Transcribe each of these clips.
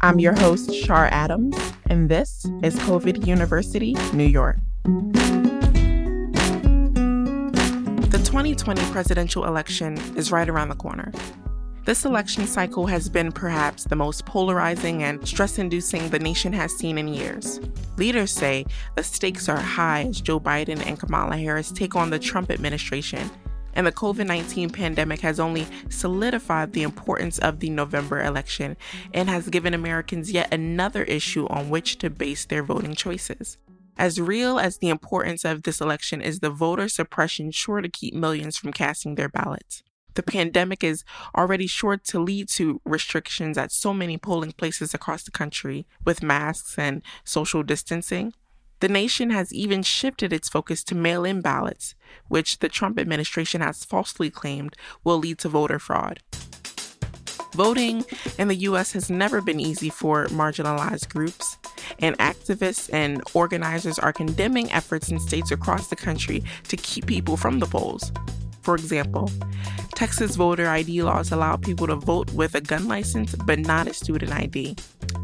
I'm your host, Shar Adams, and this is COVID University, New York. The 2020 presidential election is right around the corner. This election cycle has been perhaps the most polarizing and stress inducing the nation has seen in years. Leaders say the stakes are high as Joe Biden and Kamala Harris take on the Trump administration, and the COVID 19 pandemic has only solidified the importance of the November election and has given Americans yet another issue on which to base their voting choices. As real as the importance of this election is the voter suppression sure to keep millions from casting their ballots the pandemic is already sure to lead to restrictions at so many polling places across the country with masks and social distancing. The nation has even shifted its focus to mail in ballots, which the Trump administration has falsely claimed will lead to voter fraud. Voting in the U.S. has never been easy for marginalized groups, and activists and organizers are condemning efforts in states across the country to keep people from the polls. For example, Texas voter ID laws allow people to vote with a gun license but not a student ID.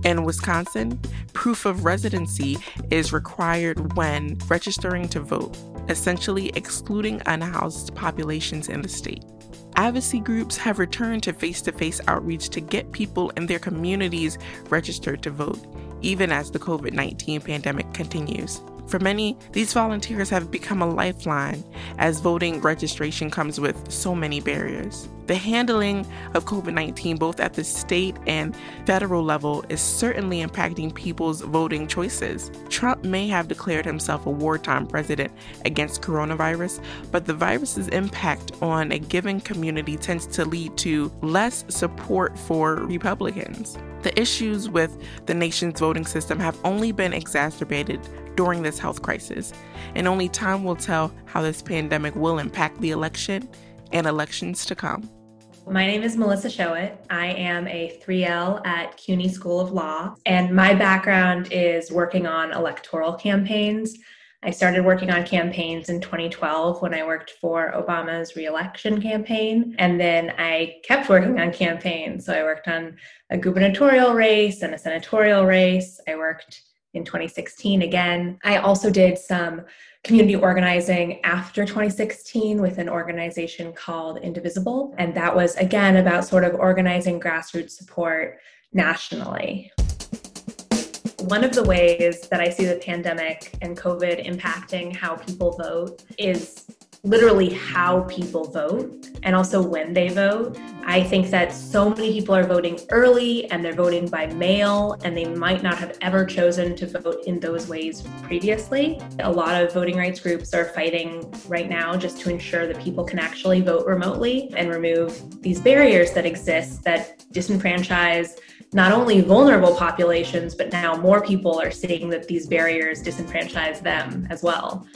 In Wisconsin, proof of residency is required when registering to vote, essentially excluding unhoused populations in the state. Advocacy groups have returned to face to face outreach to get people in their communities registered to vote, even as the COVID 19 pandemic continues. For many, these volunteers have become a lifeline as voting registration comes with so many barriers. The handling of COVID 19, both at the state and federal level, is certainly impacting people's voting choices. Trump may have declared himself a wartime president against coronavirus, but the virus's impact on a given community tends to lead to less support for Republicans. The issues with the nation's voting system have only been exacerbated during this health crisis, and only time will tell how this pandemic will impact the election and elections to come. My name is Melissa Shohet. I am a 3L at CUNY School of Law, and my background is working on electoral campaigns. I started working on campaigns in 2012 when I worked for Obama's reelection campaign. And then I kept working on campaigns. So I worked on a gubernatorial race and a senatorial race. I worked in 2016 again. I also did some community organizing after 2016 with an organization called Indivisible. And that was again about sort of organizing grassroots support nationally. One of the ways that I see the pandemic and COVID impacting how people vote is literally how people vote and also when they vote. I think that so many people are voting early and they're voting by mail and they might not have ever chosen to vote in those ways previously. A lot of voting rights groups are fighting right now just to ensure that people can actually vote remotely and remove these barriers that exist that disenfranchise not only vulnerable populations, but now more people are seeing that these barriers disenfranchise them as well.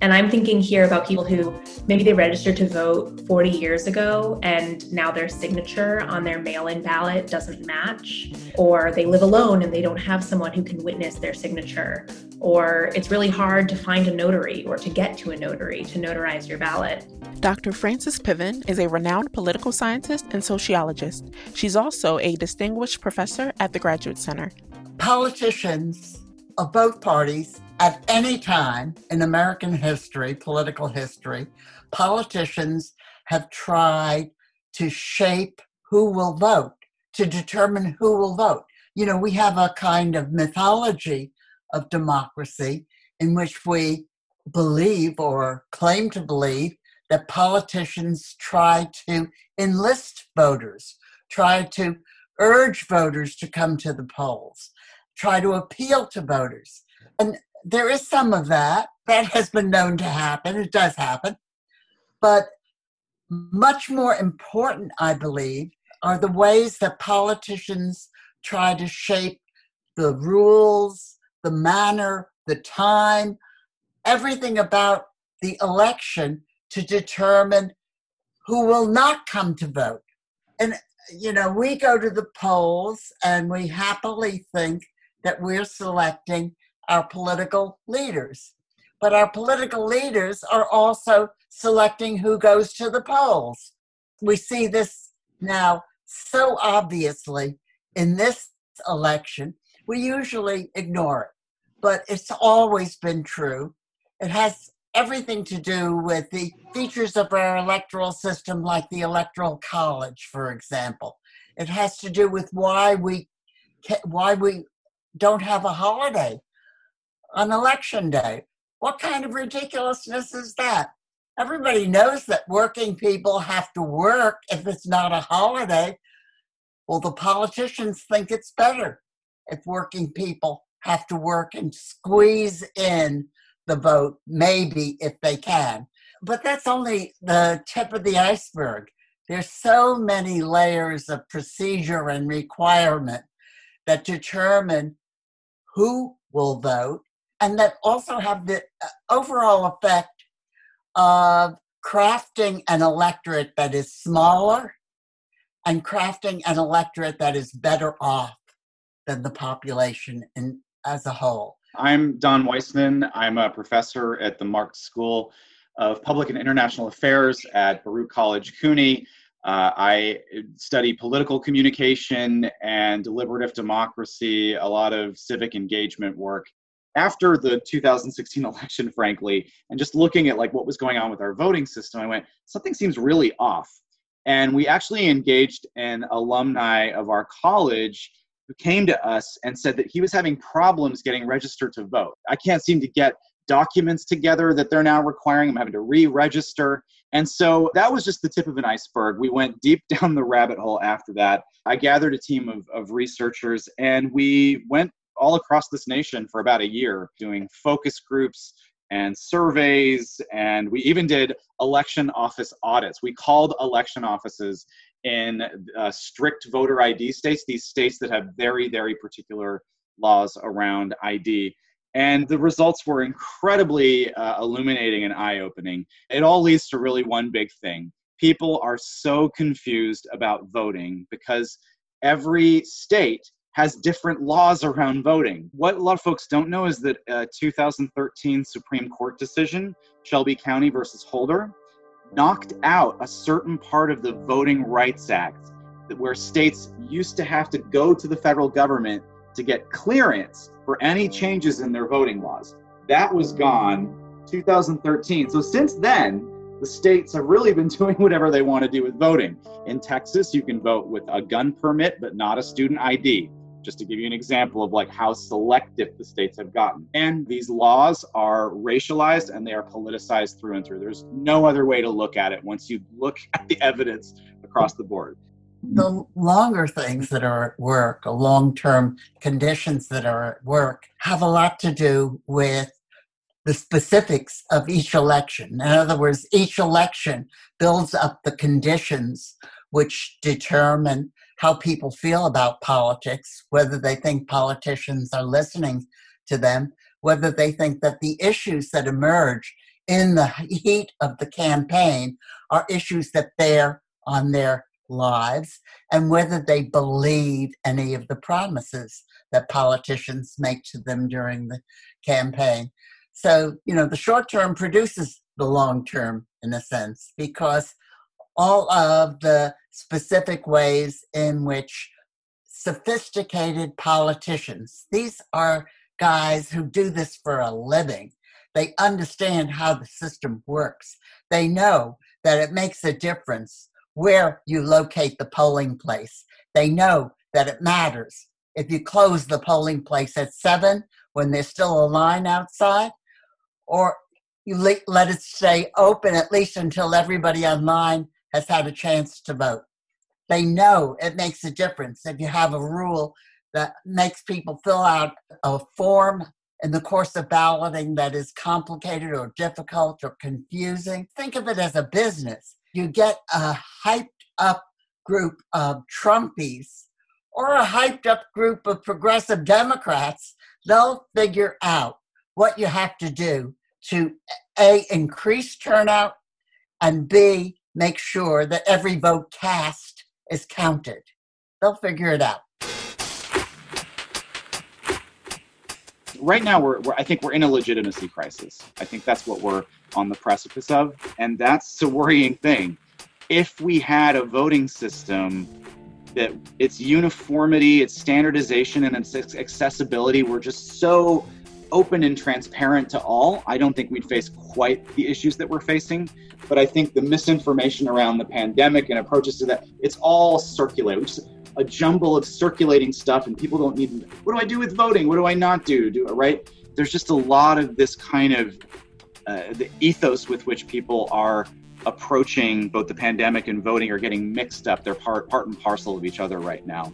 And I'm thinking here about people who maybe they registered to vote 40 years ago and now their signature on their mail in ballot doesn't match, or they live alone and they don't have someone who can witness their signature, or it's really hard to find a notary or to get to a notary to notarize your ballot. Dr. Frances Piven is a renowned political scientist and sociologist. She's also a distinguished professor at the Graduate Center. Politicians of both parties at any time in American history, political history, politicians have tried to shape who will vote, to determine who will vote. You know, we have a kind of mythology of democracy in which we believe or claim to believe that politicians try to enlist voters, try to urge voters to come to the polls, try to appeal to voters. And there is some of that. That has been known to happen. It does happen. But much more important, I believe, are the ways that politicians try to shape the rules, the manner, the time, everything about the election to determine who will not come to vote. And, you know, we go to the polls and we happily think that we're selecting our political leaders. But our political leaders are also selecting who goes to the polls. We see this now so obviously in this election, we usually ignore it. But it's always been true. It has everything to do with the features of our electoral system, like the electoral college, for example. It has to do with why we why we don't have a holiday on election day. What kind of ridiculousness is that? Everybody knows that working people have to work if it's not a holiday. Well, the politicians think it's better if working people have to work and squeeze in the vote, maybe if they can. But that's only the tip of the iceberg. There's so many layers of procedure and requirement that determine who will vote and that also have the uh, overall effect of crafting an electorate that is smaller and crafting an electorate that is better off than the population in, as a whole. I'm Don Waisanen. I'm a professor at the Marxe School of Public and International Affairs at Baruch College CUNY. Uh, I study political communication and deliberative democracy, a lot of civic engagement work. After the 2016 election, frankly, and just looking at like what was going on with our voting system, I went, something seems really off. And we actually engaged an alumni of our college who came to us and said that he was having problems getting registered to vote. I can't seem to get documents together that they're now requiring. I'm having to re register. And so that was just the tip of an iceberg. We went deep down the rabbit hole after that. I gathered a team of, of researchers and we went all across this nation for about a year doing focus groups and surveys and we even did election office audits we called election offices in uh, strict voter ID states, these states that have very, very particular laws around ID. And the results were incredibly uh, illuminating and eye opening. It all leads to really one big thing. People are so confused about voting because every state has different laws around voting. What a lot of folks don't know is that a 2013 Supreme Court decision, Shelby County versus Holder, knocked out a certain part of the Voting Rights Act where states used to have to go to the federal government to get clearance for any changes in their voting laws. That was gone 2013. So since then, the states have really been doing whatever they want to do with voting. In Texas, you can vote with a gun permit but not a student ID just to give you an example of like how selective the states have gotten. And these laws are racialized and they are politicized through and through. There's no other way to look at it once you look at the evidence across the board. The longer things that are at work, long term conditions that are at work, have a lot to do with the specifics of each election. In other words, each election builds up the conditions which determine how people feel about politics, whether they think politicians are listening to them, whether they think that the issues that emerge in the heat of the campaign are issues that bear on their lives, and whether they believe any of the promises that politicians make to them during the campaign. So, you know, the short term produces the long term in a sense, because all of the specific ways in which sophisticated politicians, these are guys who do this for a living, they understand how the system works. They know that it makes a difference where you locate the polling place. They know that it matters. If you close the polling place at seven when there's still a line outside, or you let it stay open at least until everybody online has had a chance to vote. They know it makes a difference if you have a rule that makes people fill out a form in the course of balloting that is complicated or difficult or confusing. Think of it as a business. You get a hyped up group of Trumpies or a hyped up group of progressive Democrats, they'll figure out what you have to do to A, increase turnout, and B, make sure that every vote cast is counted. They'll figure it out. Right now, we're, we're, I think we're in a legitimacy crisis. I think that's what we're on the precipice of, and that's a worrying thing. If we had a voting system that its uniformity, its standardization, and its accessibility were just so open and transparent to all, I don't think we'd face quite the issues that we're facing. But I think the misinformation around the pandemic and approaches to that, it's all circulated. Which is a jumble of circulating stuff, and people don't need. What do I do with voting? What do I not do? Do right? There's just a lot of this kind of uh, the ethos with which people are approaching both the pandemic and voting are getting mixed up. They're part part and parcel of each other right now.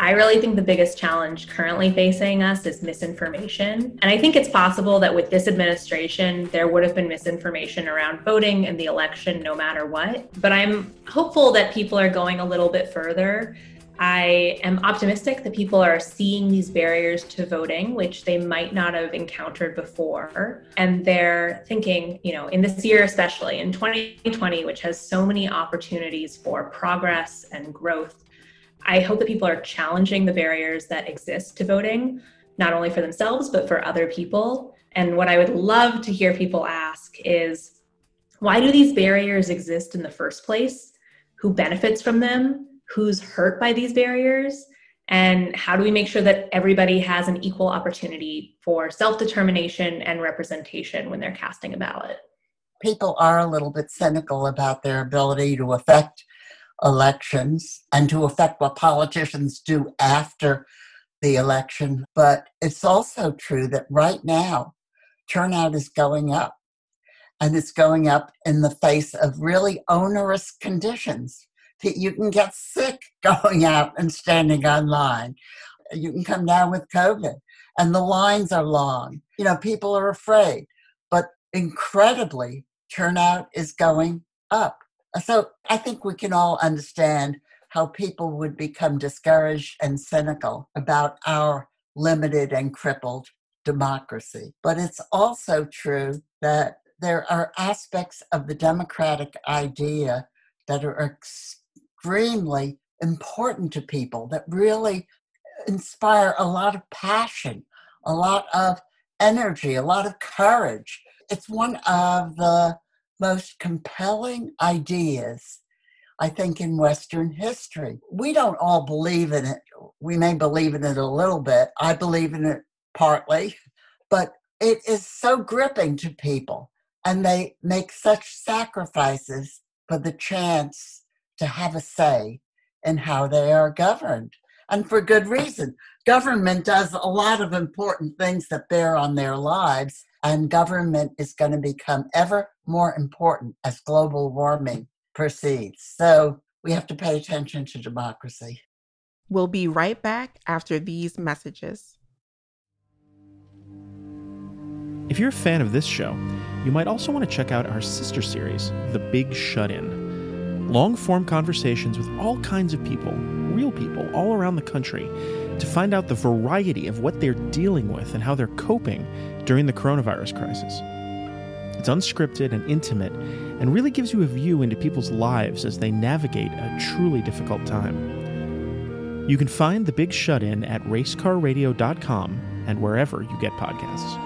I really think the biggest challenge currently facing us is misinformation. And I think it's possible that with this administration, there would have been misinformation around voting and the election no matter what. But I'm hopeful that people are going a little bit further. I am optimistic that people are seeing these barriers to voting, which they might not have encountered before. And they're thinking, you know, in this year, especially in 2020, which has so many opportunities for progress and growth I hope that people are challenging the barriers that exist to voting, not only for themselves, but for other people. And what I would love to hear people ask is why do these barriers exist in the first place? Who benefits from them? Who's hurt by these barriers? And how do we make sure that everybody has an equal opportunity for self determination and representation when they're casting a ballot? People are a little bit cynical about their ability to affect elections and to affect what politicians do after the election. But it's also true that right now, turnout is going up. And it's going up in the face of really onerous conditions. You can get sick going out and standing online. You can come down with COVID, and the lines are long. You know, people are afraid. But incredibly, turnout is going up. So I think we can all understand how people would become discouraged and cynical about our limited and crippled democracy. But it's also true that there are aspects of the democratic idea that are extremely important to people, that really inspire a lot of passion, a lot of energy, a lot of courage. It's one of the most compelling ideas, I think, in Western history. We don't all believe in it. We may believe in it a little bit. I believe in it partly, but it is so gripping to people. And they make such sacrifices for the chance to have a say in how they are governed. And for good reason. Government does a lot of important things that bear on their lives and government is going to become ever more important as global warming proceeds. So we have to pay attention to democracy. We'll be right back after these messages. If you're a fan of this show, you might also want to check out our sister series, The Big Shut In. Long form conversations with all kinds of people, real people all around the country to find out the variety of what they're dealing with and how they're coping during the coronavirus crisis. It's unscripted and intimate and really gives you a view into people's lives as they navigate a truly difficult time. You can find The Big Shut In at racecarradio.com and wherever you get podcasts.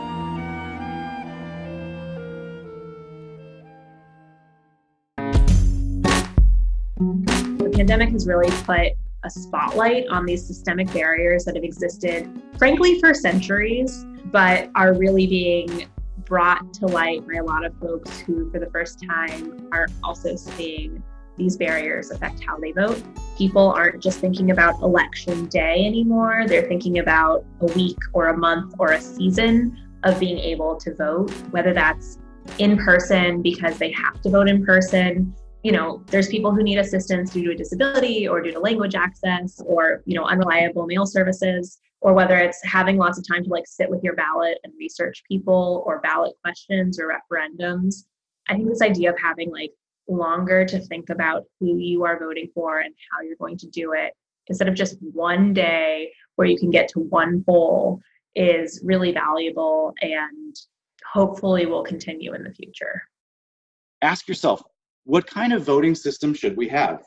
The pandemic has really put a spotlight on these systemic barriers that have existed, frankly, for centuries, but are really being brought to light by a lot of folks who, for the first time, are also seeing these barriers affect how they vote. People aren't just thinking about election day anymore, they're thinking about a week or a month or a season of being able to vote, whether that's in person because they have to vote in person you know, there's people who need assistance due to a disability or due to language access or, you know, unreliable mail services, or whether it's having lots of time to like sit with your ballot and research people or ballot questions or referendums. I think this idea of having like longer to think about who you are voting for and how you're going to do it instead of just one day where you can get to one poll is really valuable and hopefully will continue in the future. Ask yourself what kind of voting system should we have?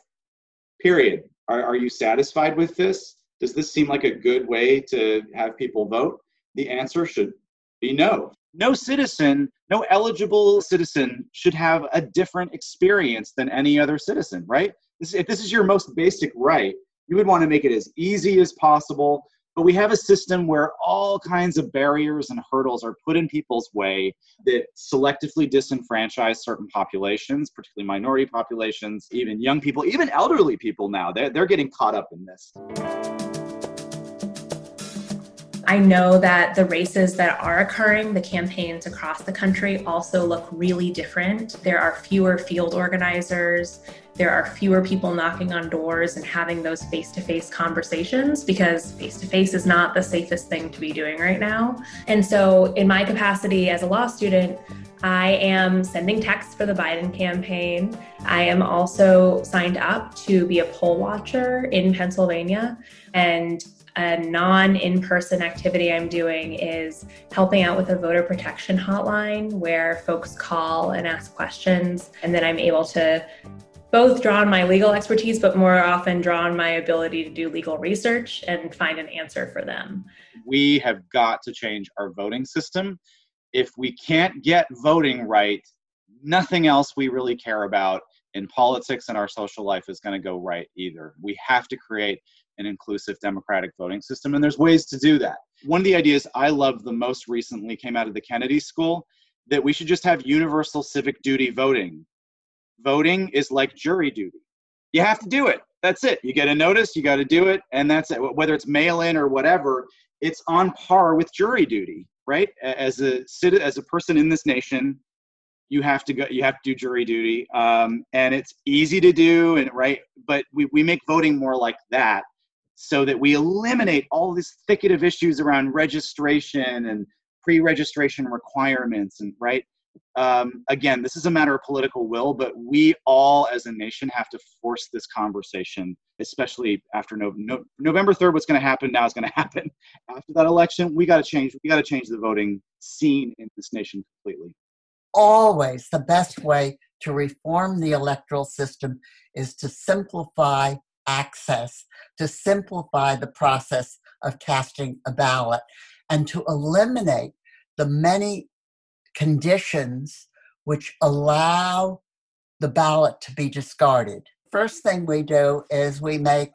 Period. Are, are you satisfied with this? Does this seem like a good way to have people vote? The answer should be no. No citizen, no eligible citizen should have a different experience than any other citizen, right? This, if this is your most basic right, You would want to make it as easy as possible. But we have a system where all kinds of barriers and hurdles are put in people's way that selectively disenfranchise certain populations, particularly minority populations, even young people, even elderly people now. They're, they're getting caught up in this. I know that the races that are occurring, the campaigns across the country also look really different. There are fewer field organizers. There are fewer people knocking on doors and having those face to face conversations because face to face is not the safest thing to be doing right now. And so, in my capacity as a law student, I am sending texts for the Biden campaign. I am also signed up to be a poll watcher in Pennsylvania. And a non in person activity I'm doing is helping out with a voter protection hotline where folks call and ask questions. And then I'm able to both draw on my legal expertise, but more often draw on my ability to do legal research and find an answer for them. We have got to change our voting system. If we can't get voting right, nothing else we really care about in politics and our social life is going to go right either. We have to create an inclusive democratic voting system. And there's ways to do that. One of the ideas I love the most recently came out of the Kennedy School that we should just have universal civic duty voting. Voting is like jury duty. You have to do it. That's it. You get a notice, you got to do it, and that's it. Whether it's mail in or whatever, it's on par with jury duty, right? As a as a person in this nation, you have to go you have to do jury duty um, and it's easy to do and right but we, we make voting more like that so that we eliminate all this thicket of issues around registration and pre-registration requirements and right? Um, again this is a matter of political will but we all as a nation have to force this conversation especially after no, no, november 3rd what's going to happen now is going to happen. After that election we got to change we got to change the voting scene in this nation completely. Always the best way to reform the electoral system is to simplify access to simplify the process of casting a ballot and to eliminate the many conditions which allow the ballot to be discarded. First thing we do is we make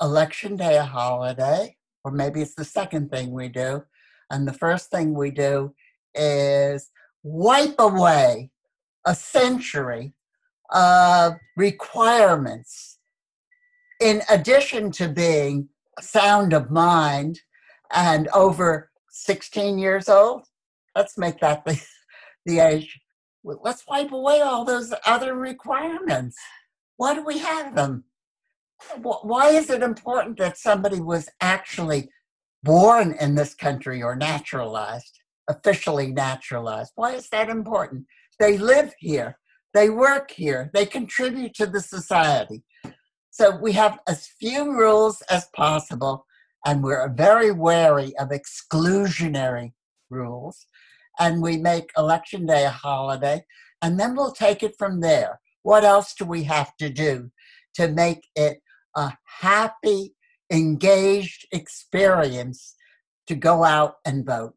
election day a holiday, or maybe it's the second thing we do. And the first thing we do is wipe away a century of requirements in addition to being sound of mind and over 16 years old, let's make that the, the age. Let's wipe away all those other requirements. Why do we have them? Why is it important that somebody was actually born in this country or naturalized, officially naturalized? Why is that important? They live here, they work here, they contribute to the society. So we have as few rules as possible, and we're very wary of exclusionary rules. And we make Election Day a holiday, and then we'll take it from there. What else do we have to do to make it a happy, engaged experience to go out and vote?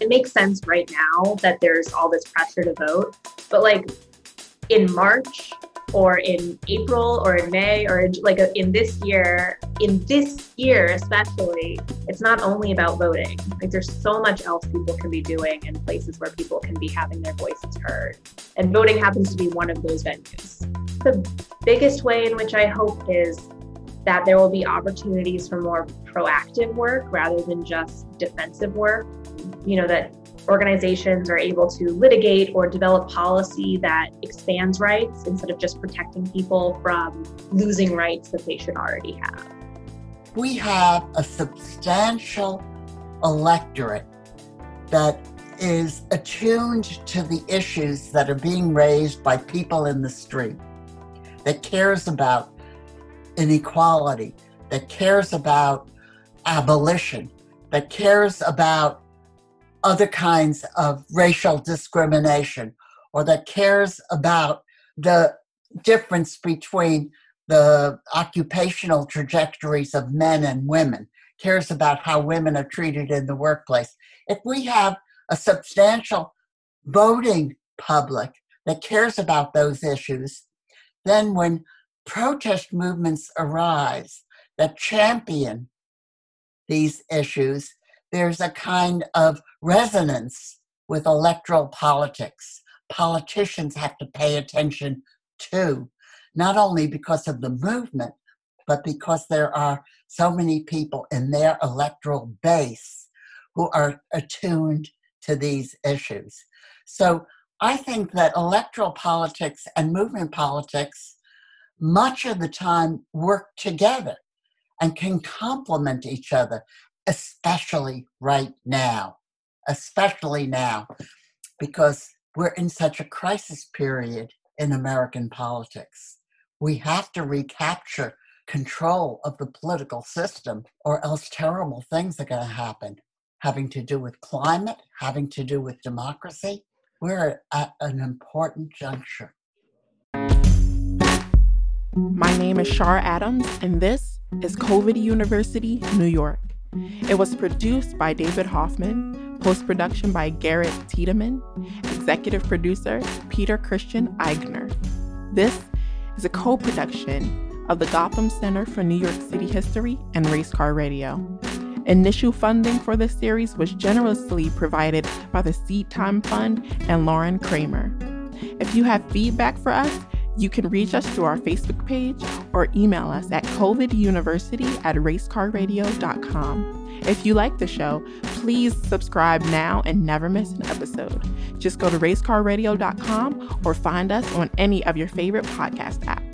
It makes sense right now that there's all this pressure to vote, but like in March, or in April or in May or in, like in this year, in this year especially, it's not only about voting. Like there's so much else people can be doing and places where people can be having their voices heard. And voting happens to be one of those venues. The biggest way in which I hope is that there will be opportunities for more proactive work rather than just defensive work. You know, that organizations are able to litigate or develop policy that expands rights instead of just protecting people from losing rights that they should already have. We have a substantial electorate that is attuned to the issues that are being raised by people in the street, that cares about inequality, that cares about abolition, that cares about other kinds of racial discrimination or that cares about the difference between the occupational trajectories of men and women, cares about how women are treated in the workplace. If we have a substantial voting public that cares about those issues, then when protest movements arise that champion these issues, there's a kind of resonance with electoral politics. Politicians have to pay attention to, not only because of the movement, but because there are so many people in their electoral base who are attuned to these issues. So I think that electoral politics and movement politics much of the time work together and can complement each other, especially right now, especially now, because we're in such a crisis period in American politics. We have to recapture control of the political system, or else terrible things are going to happen, having to do with climate, having to do with democracy. We're at an important juncture. My name is Shar Adams, and this is COVID University, New York. It was produced by David Hoffman, post production by Garrett Tiedemann, executive producer Peter Christian Eigner. This is a co production of the Gotham Center for New York City History and Racecar Radio. Initial funding for this series was generously provided by the Seed Time Fund and Lauren Kramer. If you have feedback for us, you can reach us through our Facebook page or email us at coviduniversity at racecarradio.com. If you like the show, please subscribe now and never miss an episode. Just go to racecarradio.com or find us on any of your favorite podcast apps.